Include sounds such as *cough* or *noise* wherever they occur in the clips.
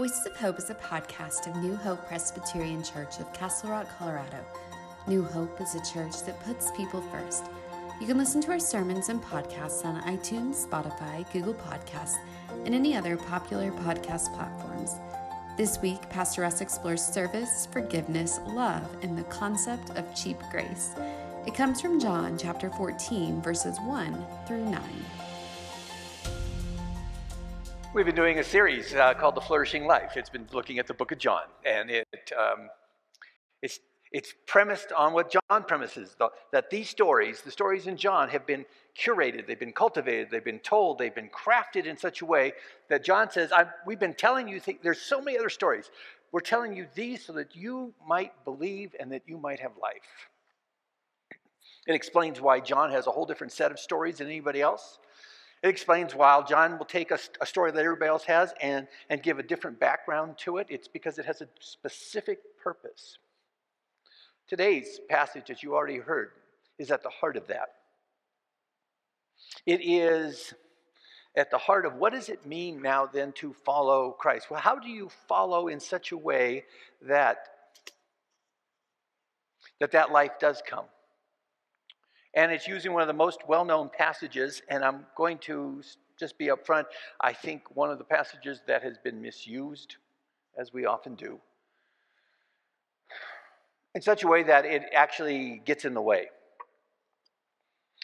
Voices of Hope is a podcast of New Hope Presbyterian Church of Castle Rock, Colorado. New Hope is a church that puts people first. You can listen to our sermons and podcasts on iTunes, Spotify, Google Podcasts, and any other popular podcast platforms. This week, Pastor Russ explores service, forgiveness, love, and the concept of cheap grace. It comes from John chapter 14, verses 1 through 9. We've been doing a series uh, called The Flourishing Life. It's been looking at the book of John, and it, um, it's, it's premised on what John premises that these stories, the stories in John, have been curated, they've been cultivated, they've been told, they've been crafted in such a way that John says, We've been telling you, th- there's so many other stories. We're telling you these so that you might believe and that you might have life. It explains why John has a whole different set of stories than anybody else. It explains why John will take a, a, story that everybody else has and, and give a different background to it. It's because it has a specific purpose. Today's passage, as you already heard, is at the heart of that. It is at the heart of what does it mean now then to follow Christ? Well, how do you follow in such a way that that, that life does come? And it's using one of the most well known passages, and I'm going to just be upfront. I think one of the passages that has been misused, as we often do, in such a way that it actually gets in the way.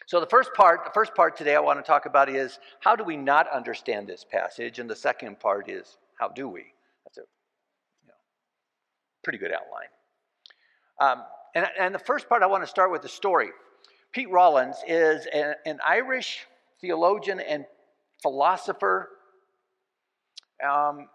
So the first part, the first part today I want to talk about is how do we not understand this passage, and the second part is how do we? That's a you know, pretty good outline. Um, and, and the first part I want to start with the story. Pete Rollins is an, an Irish theologian and philosopher. Um,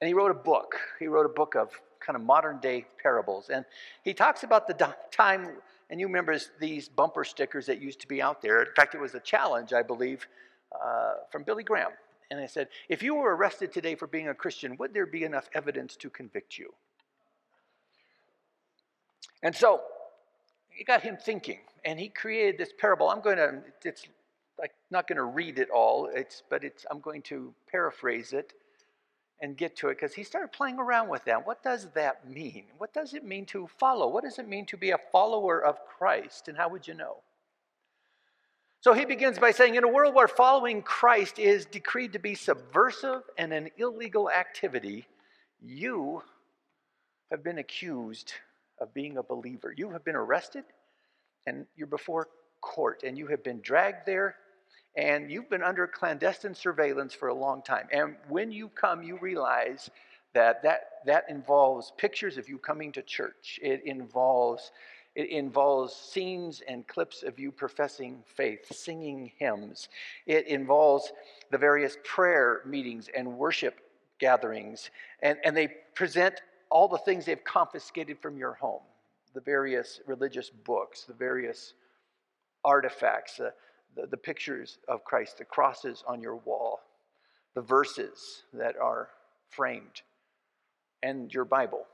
and he wrote a book. He wrote a book of kind of modern day parables. And he talks about the time, and you remember these bumper stickers that used to be out there. In fact, it was a challenge, I believe, uh, from Billy Graham. And I said, if you were arrested today for being a Christian, would there be enough evidence to convict you? And so it got him thinking, and he created this parable. I'm going to, it's like not going to read it all, it's, but it's, I'm going to paraphrase it and get to it because he started playing around with that. What does that mean? What does it mean to follow? What does it mean to be a follower of Christ? And how would you know? So he begins by saying, in a world where following Christ is decreed to be subversive and an illegal activity, you have been accused of being a believer. You have been arrested and you're before court and you have been dragged there and you've been under clandestine surveillance for a long time. And when you come, you realize that that, that involves pictures of you coming to church. It involves it involves scenes and clips of you professing faith, singing hymns. It involves the various prayer meetings and worship gatherings. And, and they present all the things they've confiscated from your home the various religious books, the various artifacts, the, the pictures of Christ, the crosses on your wall, the verses that are framed, and your Bible.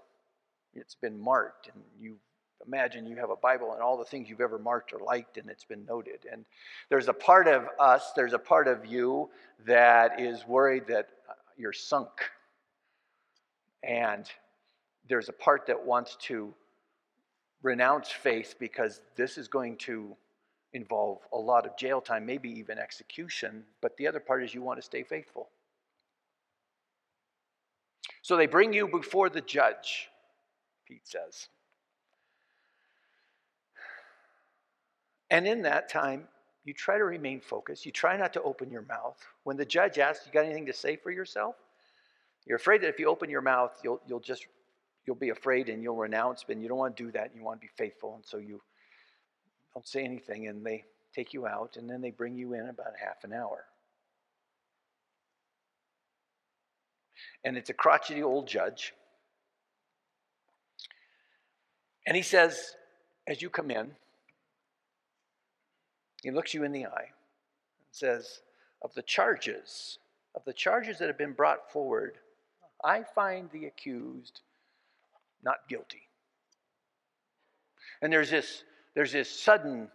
It's been marked, and you imagine you have a Bible and all the things you've ever marked or liked, and it's been noted. And there's a part of us, there's a part of you that is worried that uh, you're sunk. And there's a part that wants to renounce faith because this is going to involve a lot of jail time, maybe even execution. But the other part is you want to stay faithful. So they bring you before the judge, Pete says. And in that time, you try to remain focused. You try not to open your mouth. When the judge asks, You got anything to say for yourself? You're afraid that if you open your mouth, you'll, you'll just you'll be afraid and you'll renounce, but you don't want to do that. You want to be faithful, and so you don't say anything, and they take you out, and then they bring you in about half an hour. And it's a crotchety old judge. And he says, as you come in, he looks you in the eye and says, Of the charges, of the charges that have been brought forward, I find the accused not guilty. And there's this, there's this sudden,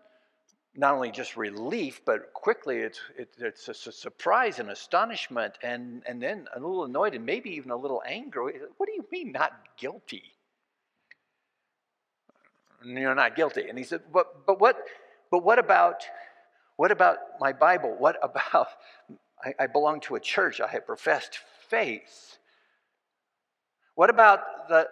not only just relief, but quickly it's, it, it's a surprise and astonishment, and, and then a little annoyed and maybe even a little angry. What do you mean, not guilty? You're not guilty. And he said, but, but, what, but what about what about my Bible? What about I, I belong to a church? I have professed faith. What about the,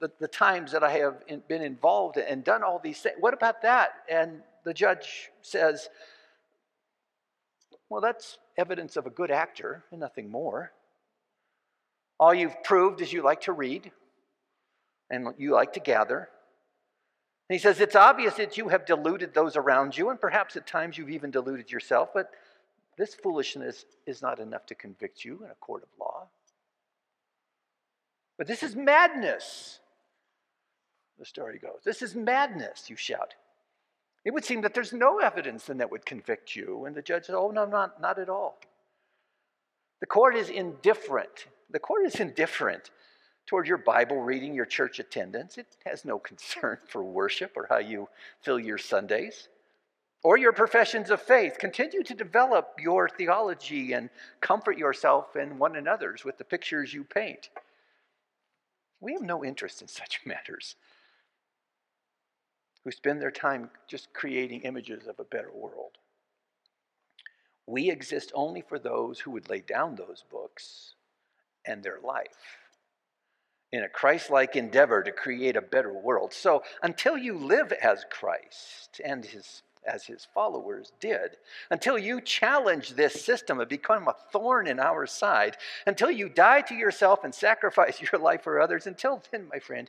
the, the times that I have in, been involved and done all these things? What about that? And the judge says, Well, that's evidence of a good actor and nothing more. All you've proved is you like to read and you like to gather. And he says, It's obvious that you have deluded those around you, and perhaps at times you've even deluded yourself, but this foolishness is not enough to convict you in a court of law. But this is madness, the story goes. This is madness, you shout. It would seem that there's no evidence then that would convict you. And the judge said, Oh, no, not, not at all. The court is indifferent. The court is indifferent toward your Bible reading, your church attendance. It has no concern for worship or how you fill your Sundays or your professions of faith. Continue to develop your theology and comfort yourself and one another's with the pictures you paint. We have no interest in such *laughs* matters who spend their time just creating images of a better world. We exist only for those who would lay down those books and their life in a Christ like endeavor to create a better world. So until you live as Christ and his as his followers did, until you challenge this system and become a thorn in our side, until you die to yourself and sacrifice *laughs* your life for others, until then, my friend,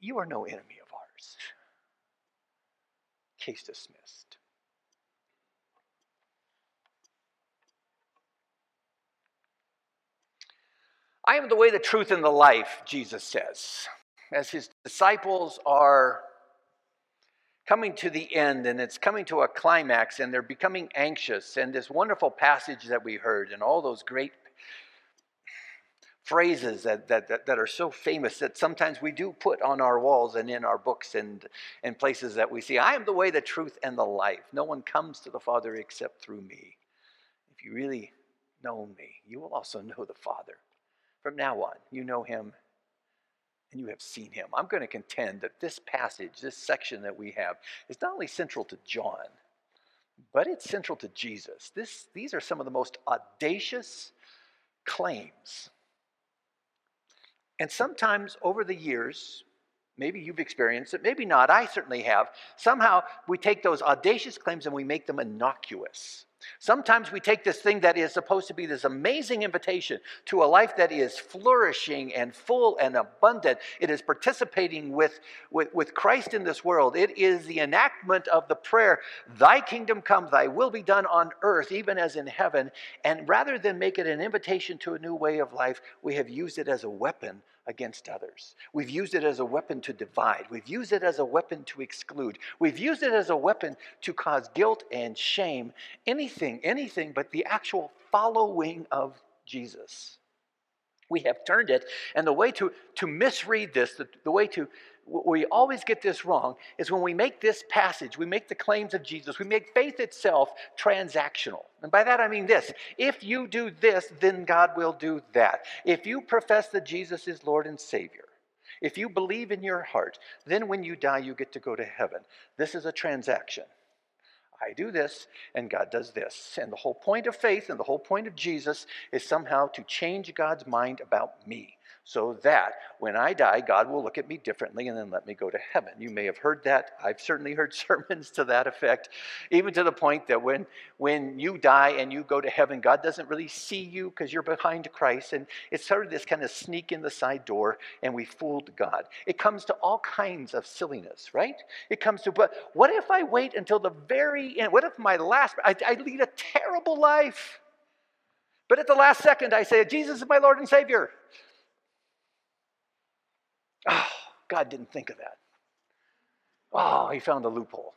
you are no enemy of ours. Case dismissed. I am the way, the truth, and the life, Jesus says, as his disciples are coming to the end and it's coming to a climax and they're becoming anxious. And this wonderful passage that we heard and all those great phrases that, that, that, that, are so famous that sometimes we do put on our walls and in our books and, and places that we see. I am the way, the truth, and the life. No one comes to the Father except through me. If you really know me, you will also know the Father. From now on, you know him and you have seen him. I'm going to contend that this passage, this section that we have, is not only central to John, but it's central to Jesus. This, these are some of the most audacious claims and sometimes over the years, maybe you've experienced it, maybe not, I certainly have, somehow we take those audacious claims and we make them innocuous. Sometimes we take this thing that is supposed to be this amazing invitation to a life that is flourishing and full and abundant. It is participating with, with, with Christ in this world. It is the enactment of the prayer, Thy kingdom come, Thy will be done on earth, even as in heaven. And rather than make it an invitation to a new way of life, we have used it as a weapon against others. We've used it as a weapon to divide. We've used it as a weapon to exclude. We've used it as a weapon to cause guilt and shame. Anything, anything but the actual following of Jesus. We have turned it, and the way to, to misread this, the, the way to we always get this wrong is when we make this passage, we make the claims of Jesus, we make faith itself transactional. And by that I mean this if you do this, then God will do that. If you profess that Jesus is Lord and Savior, if you believe in your heart, then when you die, you get to go to heaven. This is a transaction. I do this, and God does this. And the whole point of faith and the whole point of Jesus is somehow to change God's mind about me so that when I die, God will look at me differently and then let me go to heaven. You may have heard that. I've certainly heard *laughs* sermons to that effect, even to the point that when, when you die and you go to heaven, God doesn't really see you because you're behind Christ. And it's sort of this kind of sneak in the side door, and we fooled God. It comes to all kinds of silliness, right? It comes to, but what if I wait until the very end? What if my last, I, I lead a terrible life? But at the last second, I say, Jesus is my Lord and Savior. Oh, God didn't think of that. Oh, he found a loophole.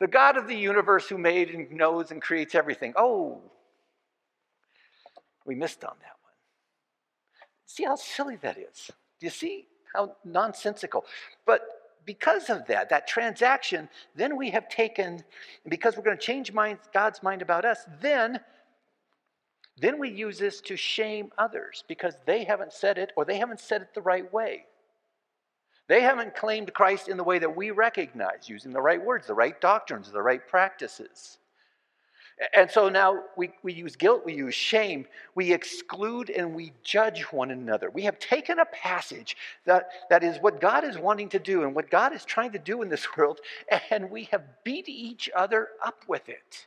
The God of the universe who made and knows and creates everything. Oh, we missed on that one. See how silly that is. Do you see how nonsensical? But because of that, that transaction, then we have taken, because we're going to change God's mind about us, then, then we use this to shame others because they haven't said it or they haven't said it the right way. They haven't claimed Christ in the way that we recognize, using the right words, the right doctrines, the right practices. And so now we, we use guilt, we use shame, we exclude and we judge one another. We have taken a passage that, that is what God is wanting to do and what God is trying to do in this *laughs* world, and we have beat each other up with it.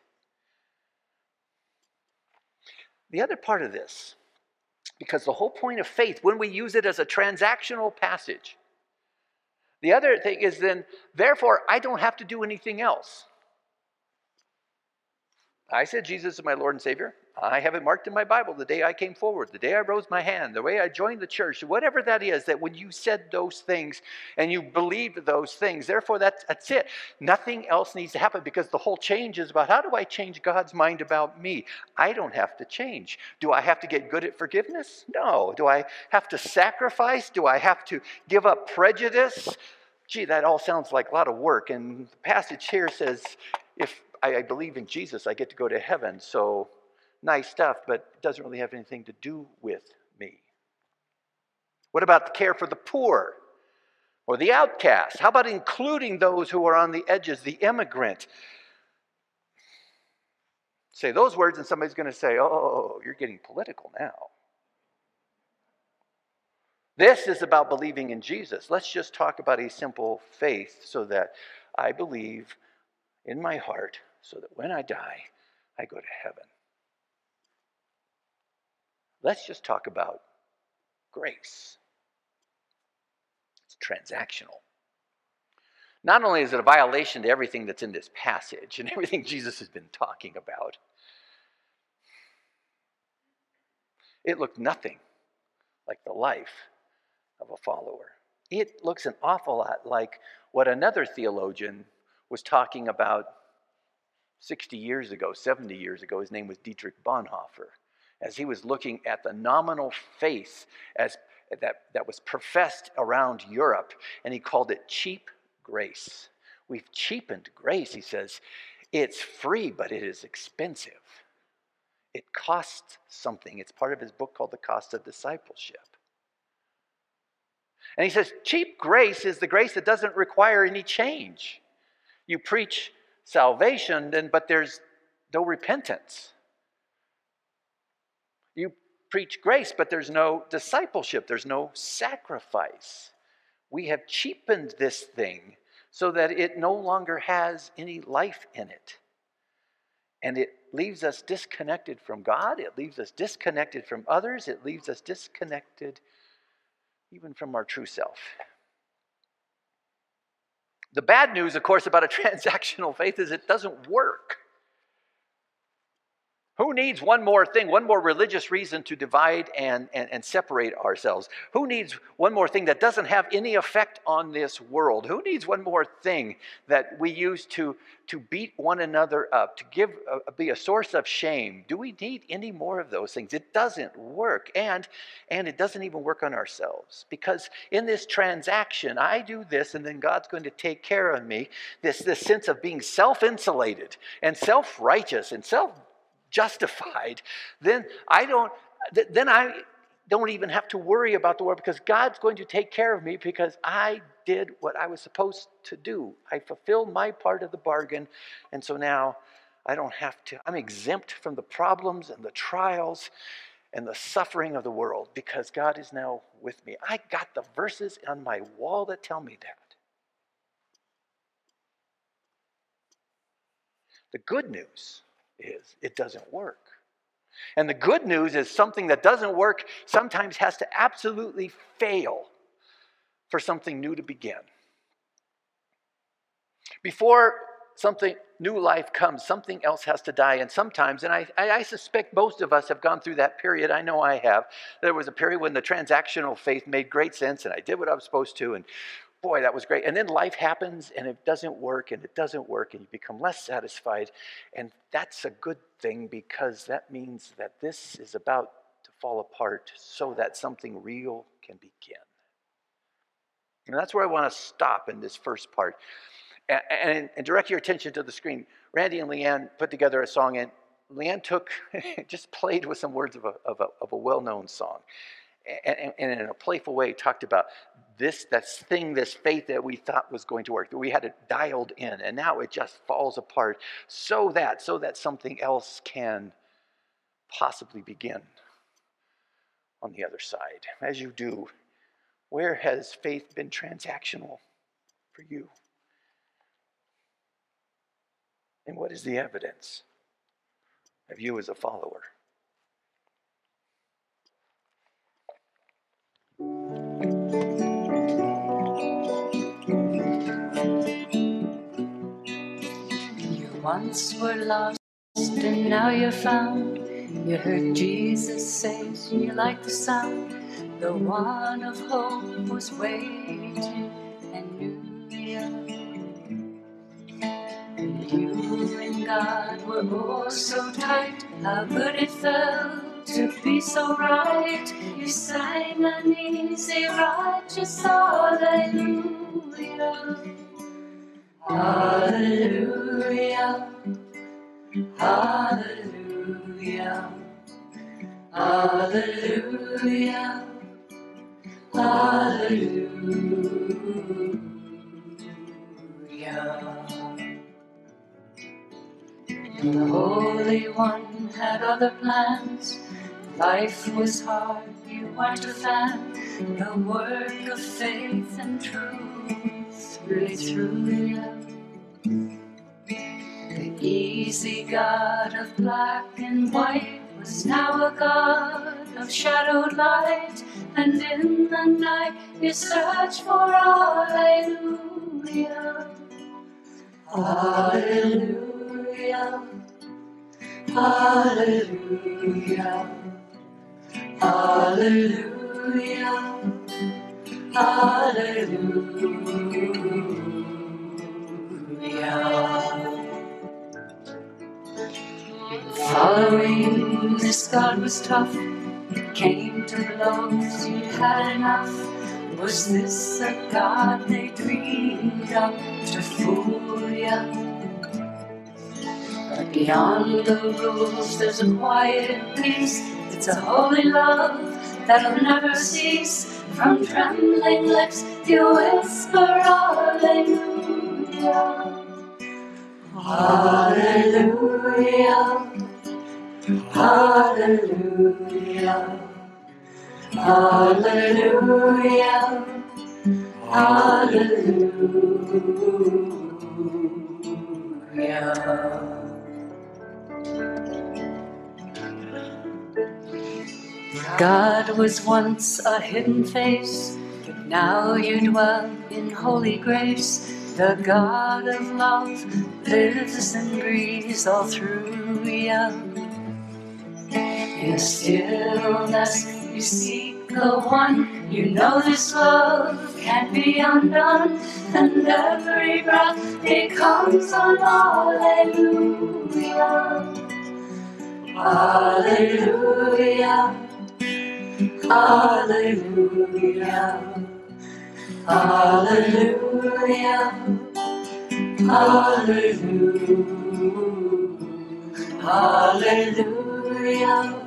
The other part of this, because the whole point of faith, when we use it as a transactional passage, the other thing is then, therefore, I don't have to do anything else. I said, Jesus is my Lord and Savior. I have it marked in my Bible the day I came forward, the day I rose my hand, the way I joined the church, whatever that is, that when you said those things and you believed those things, therefore that's, that's it. Nothing else needs to happen because the whole change is about how do I change God's mind about me? I don't have to change. Do I have to get good at forgiveness? No. Do I have to sacrifice? Do I have to give up prejudice? Gee, that all sounds like a lot of work. And the passage here says, if I, I believe in Jesus, I get to go to heaven. So nice stuff, but doesn't really have anything to do with me. What about the care for the poor or the outcast? How about including those who are on the edges, the immigrant? Say those words, and somebody's going to say, Oh, you're getting political now. This is about believing in Jesus. Let's just talk about a simple faith so that I believe in my heart so that when I die, I go to heaven. Let's just talk about grace. It's transactional. Not only is it a violation to everything that's in this passage and *laughs* everything Jesus has been talking about, it looked nothing like the life of a follower. It looks an awful lot like what another theologian was talking about 60 years ago, 70 years ago. His name was Dietrich Bonhoeffer. As he was looking at the nominal faith as, that, that was professed around Europe, and he called it cheap grace. We've cheapened grace, he says. It's free, but it is expensive. It costs something. It's part of his book called The Cost of Discipleship. And he says, cheap grace is the grace that doesn't require any change. You preach salvation, then, but there's no repentance. Preach grace, but there's no discipleship, there's no sacrifice. We have cheapened this thing so that it no longer has any life in it. And it leaves us disconnected from God, it leaves us disconnected from others, it leaves us disconnected even from our true self. The bad news, of course, about a *laughs* transactional faith is it doesn't work. Who needs one more thing, one more religious reason to divide and, and, and, separate ourselves? Who needs one more thing that doesn't have any effect on this world? Who needs one more thing that we use to, to beat one another up, to give uh, be a source of shame? Do we need any more of those things? It doesn't work. And, and it doesn't even work on ourselves. Because in this transaction, I do this and then God's going to take care of me. This, this sense of being self insulated and self righteous and self justified, then I don't, then I don't even have to worry about the world because God's going to take care of me because I did what I was supposed to do. I fulfilled my part of the bargain. And so now I don't have to, I'm exempt from the problems and the trials and the suffering of the world because God is now with me. I got the verses on my wall that tell me that. The good news is it doesn't work. And the good news is something that doesn't work sometimes has to absolutely fail for something new to begin. Before something new life comes, something else has to die. And sometimes, and I, I, suspect most of us have gone through that period. I know I have. There was a period when the transactional faith made great sense and I did what I was supposed to. And boy, that was great. And then life happens and it doesn't work and it doesn't work and you become less satisfied. And that's a good thing because that means that this is about to fall apart so that something real can begin. And that's where I want to stop in this first part. And, and, and direct your attention to the screen. Randy and Leanne put together a song, and Leanne took, *laughs* just played with some words of a, of a, of a well known song. And, and, in a playful way, talked about this, this thing, this faith that we thought was going to work, that we had it dialed in, and now it just falls apart so that, so that something else can possibly begin on the other side. As you do, where has faith been transactional for you? And what is the evidence of you as a follower? Once were lost and now you're found. You heard Jesus say you like the sound. The one of hope was waiting and knew you. And you and God were all so tight. How good it felt to be so right. You sang an easy, righteous hallelujah. Hallelujah. Hallelujah. Hallelujah. Hallelujah. The Holy One had other plans. Life was hard, you weren't a fan. The work of faith and truth really you. Easy God of black and white was now a God of shadowed light, and in the night you search for Alleluia. Alleluia. Alleluia. Alleluia. Alleluia. Following this God was tough. It came to blows, you'd had enough. Was this a God they dreamed up to fool ya? But beyond the rules, there's a quiet peace. It's a holy love that'll never cease. From trembling lips, you whisper, Hallelujah. Hallelujah. Hallelujah. Hallelujah. Hallelujah. God was once a hidden face, but now you dwell in holy grace. The God of love lives and breathes all through you. In stillness, you seek the one. You know this love can't be undone, and every breath it comes on. Hallelujah. Hallelujah. Hallelujah. Hallelujah. Hallelujah. Hallelujah.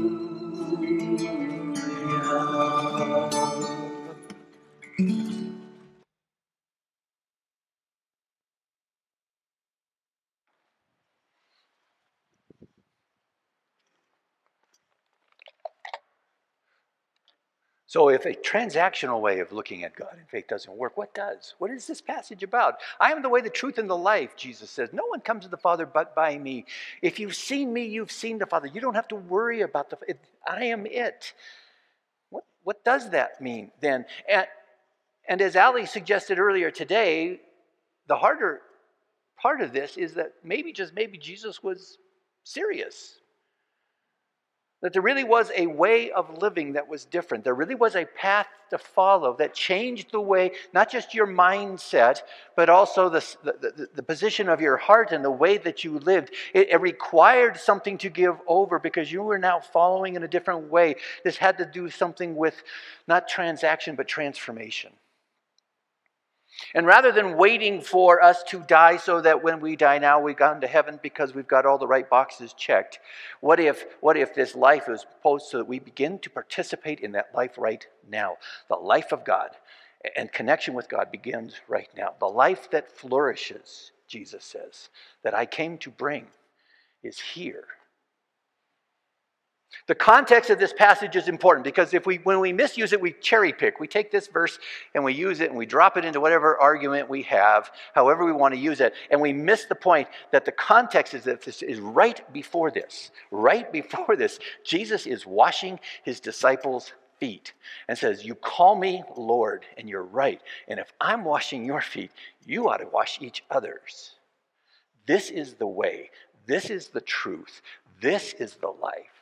So, if a transactional way of looking at God and faith doesn't work, what does? What is this passage about? I am the way, the truth, and the life, Jesus says. No one comes to the Father but by me. If you've seen me, you've seen the Father. You don't have to worry about the. It, I am it. What, what does that mean then? And, and as Ali suggested earlier today, the harder part of this is that maybe, just maybe, Jesus was serious That there really was a way of living that was different. There really was a path to follow that changed the way, not just your mindset, but also the, the, the position of your heart and the way that you lived. It, it required something to give over because you were now following in a different way. This had to do something with not transaction, but transformation. And rather than waiting for us to die so that when we die now we've gone to heaven because we've got all the right boxes checked, what if, what if this life is posed so that we begin to participate in that life right now? The life of God and connection with God begins right now. The life that flourishes, Jesus says, that I came to bring is here the context of this passage is important because if we, when we misuse it, we cherry pick. We take this verse and we use it and we drop it into whatever argument we have, however we want to use it, and we miss the point that the context is that this is right before this. Right before this, Jesus is washing his disciples' feet and says, You call me Lord, and you're right. And if I'm washing your feet, you ought to wash each other's. This is the way. This is the truth. This is the life.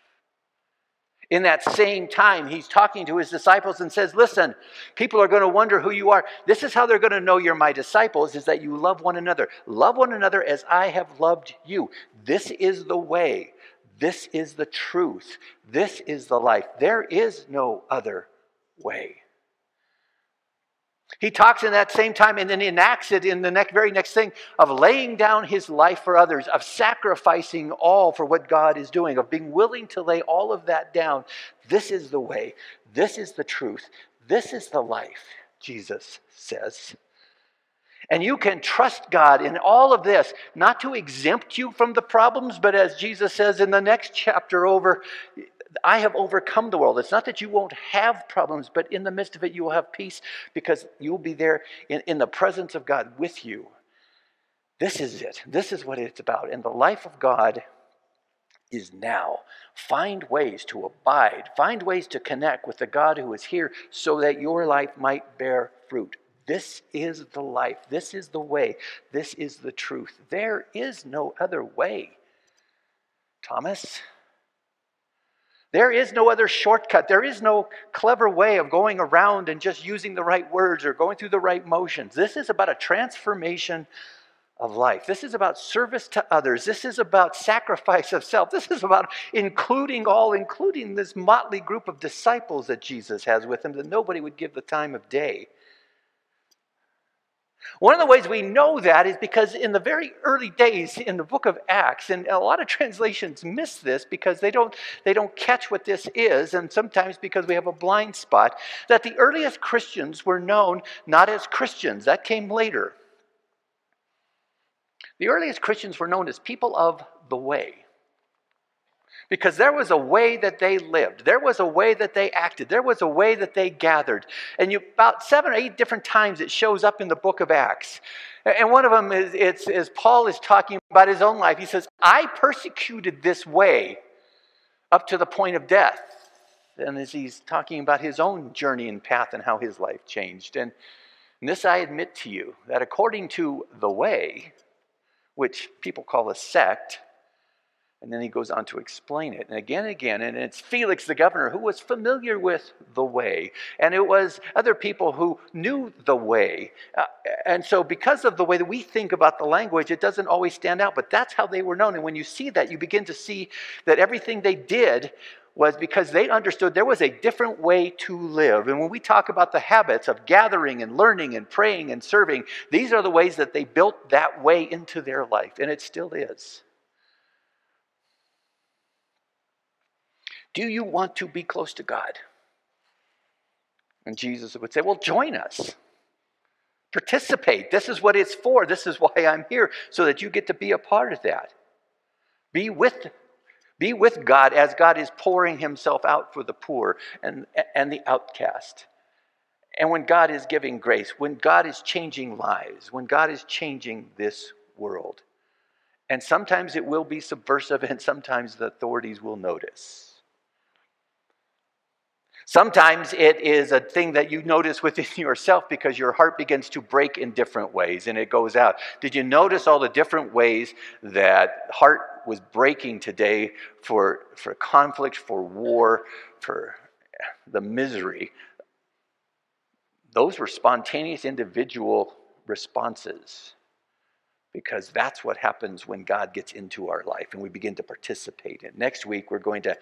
In that same time, he's talking to his disciples and says, Listen, people are going to wonder who you are. This is how they're going to know you're my disciples, is that you love one another. Love one another as I have loved you. This is the way. This is the truth. This is the life. There is no other way. He talks in that same time and then enacts it in the next, very next thing of laying down his life for others, of sacrificing all for what God is doing, of being willing to lay all of that down. This is the way. This is the truth. This is the life, Jesus says. And you can trust God in all of this, not to exempt you from the problems, but as Jesus says in the next chapter over, I have overcome the world. It's not that you won't have problems, but in the midst of it, you will have peace because you will be there in, in the presence of God with you. This is it. This is what it's about. And the life of God is now. Find ways to abide, find ways to connect with the God who is here so that your life might bear fruit. This is the life. This is the way. This is the truth. There is no other way. Thomas? There is no other shortcut. There is no clever way of going around and just using the right words or going through the right motions. This is about a transformation of life. This is about service to others. This is about sacrifice of self. This is about including all, including this motley group of disciples that Jesus has with him that nobody would give the time of day. One of the ways we know that is because in the very early days in the book of Acts, and a lot of translations miss this because they don't, they don't catch what this is, and sometimes because we have a blind spot, that the earliest Christians were known not as Christians. That came later. The earliest Christians were known as people of the way because there was a way that they lived. There was a way that they acted. There was a way that they gathered. And you, about seven or eight different times it shows up in the book of Acts. And one of them is, it's, Paul is talking about his own life. He says, I persecuted this way up to the point of death. And as he's talking about his own journey and path and how his life changed. And, and this I admit to you that according to the way, which people call a sect, and then he goes on to explain it. And again and again, and it's Felix the governor who was familiar with the way. And it was other people who knew the way. Uh, and so, because of the way that we think about the language, it doesn't always stand out, but that's how they were known. And when you see that, you begin to see that everything they did was because they understood there was a different way to live. And when we talk about the habits of gathering and learning and praying and serving, these are the ways that they built that way into their life. And it still is. Do you want to be close to God? And Jesus would say, Well, join us. Participate. This is what it's for. This is why I'm here, so that you get to be a part of that. Be with, be with God as God is pouring himself out for the poor and, and the outcast. And when God is giving grace, when God is changing lives, when God is changing this world. And sometimes it will be subversive, *laughs* and sometimes the authorities will notice. Sometimes it is a thing that you notice within *laughs* yourself because your heart begins to break in different ways and it goes out. Did you notice all the different ways that heart was breaking today for, for conflict, for war, for the misery? Those were spontaneous individual responses because that's what happens when God gets into our life and we begin to participate in. Next week, we're going to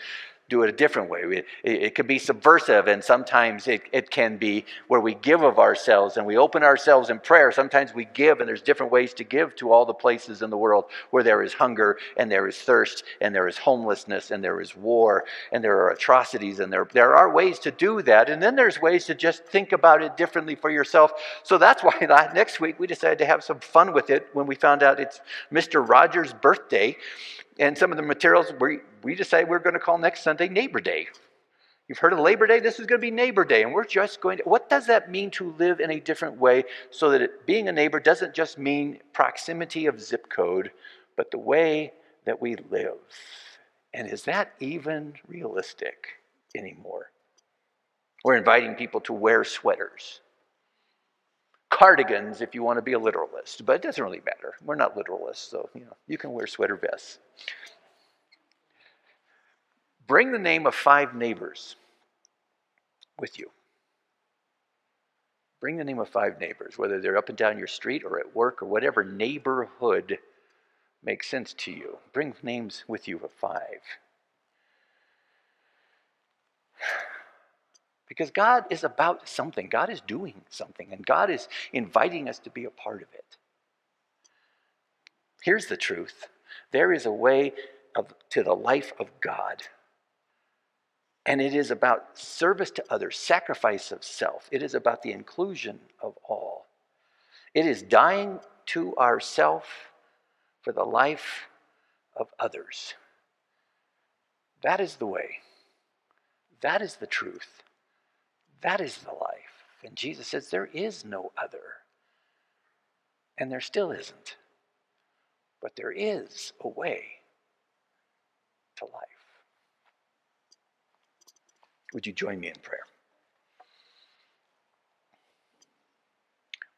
do it a different way. It, it, can be subversive, and sometimes it, it can be where we give of ourselves and we open ourselves in prayer. Sometimes we give, and there's different ways to give to all the places in the world where there is hunger, and there is thirst, and there is homelessness, and there is war, and there are atrocities, and there, there are ways to do that. And then there's ways to just think about it differently for yourself. So that's *laughs* why next week we decided to have some fun with it when we found out it's Mr. Rogers' birthday and some of the materials we, we decided we're going to call next Sunday Neighbor Day. You've heard of Labor Day? This is going to be Neighbor Day. And we're just going to, what does that mean to live in a different way so that it, being a neighbor doesn't just mean proximity of zip code, but the way that we live? And is that even realistic anymore? We're inviting people to wear sweaters, cardigans if you want to be a literalist, but it doesn't really matter. We're not literalists, so you know, you can wear sweater vests. Bring the name of five neighbors with you. Bring the name of five neighbors, whether they're up and down your street or at work or whatever neighborhood makes sense to you. Bring names with you of five. Because God is about something, God is doing something, and God is inviting us to be a part of it. Here's the truth there is a way of, to the life of God and it is about service to others, sacrifice of self. It is about the inclusion of all. It is dying to ourself for the life of others. That is the way. That is the truth. That is the life. And Jesus says there is no other. And there still isn't. But there is a way to life. Would you join me in prayer?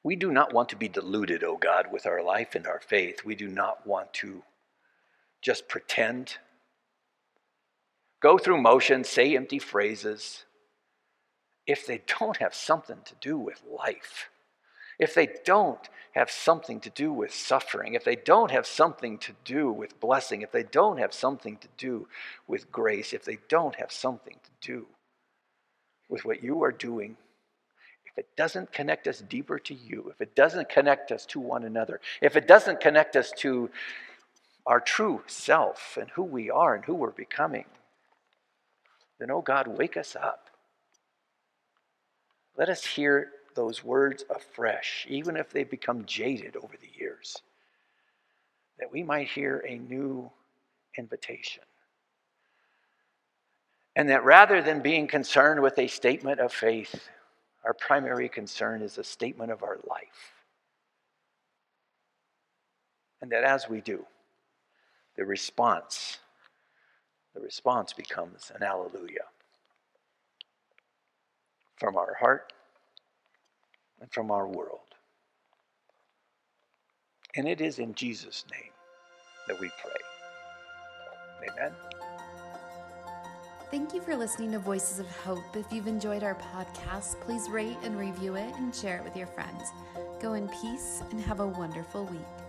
We do not want to be deluded, O oh God, with our life and our faith. We do not want to just pretend, go through motions, say empty phrases, if they don't have something to do with life if they don't have something to do with suffering, if they don't have something to do with blessing, if they don't have something to do with grace, if they don't have something to do with what you are doing, if it doesn't connect us deeper to you, if it doesn't connect us to one another, if it doesn't connect us to our true self and who we are and who we're becoming, then, oh God, wake us up. Let us hear those words afresh, even if they become jaded over the years, that we might hear a new invitation. And that rather than being concerned with a statement of faith, our primary concern is a statement of our life. And that as we do, the response, the response becomes an alleluia from our heart and from our world. And it is in Jesus' name that we pray. Amen. Thank you for listening to Voices of Hope. If you've enjoyed our podcast, please rate and review it and share it with your friends. Go in peace and have a wonderful week.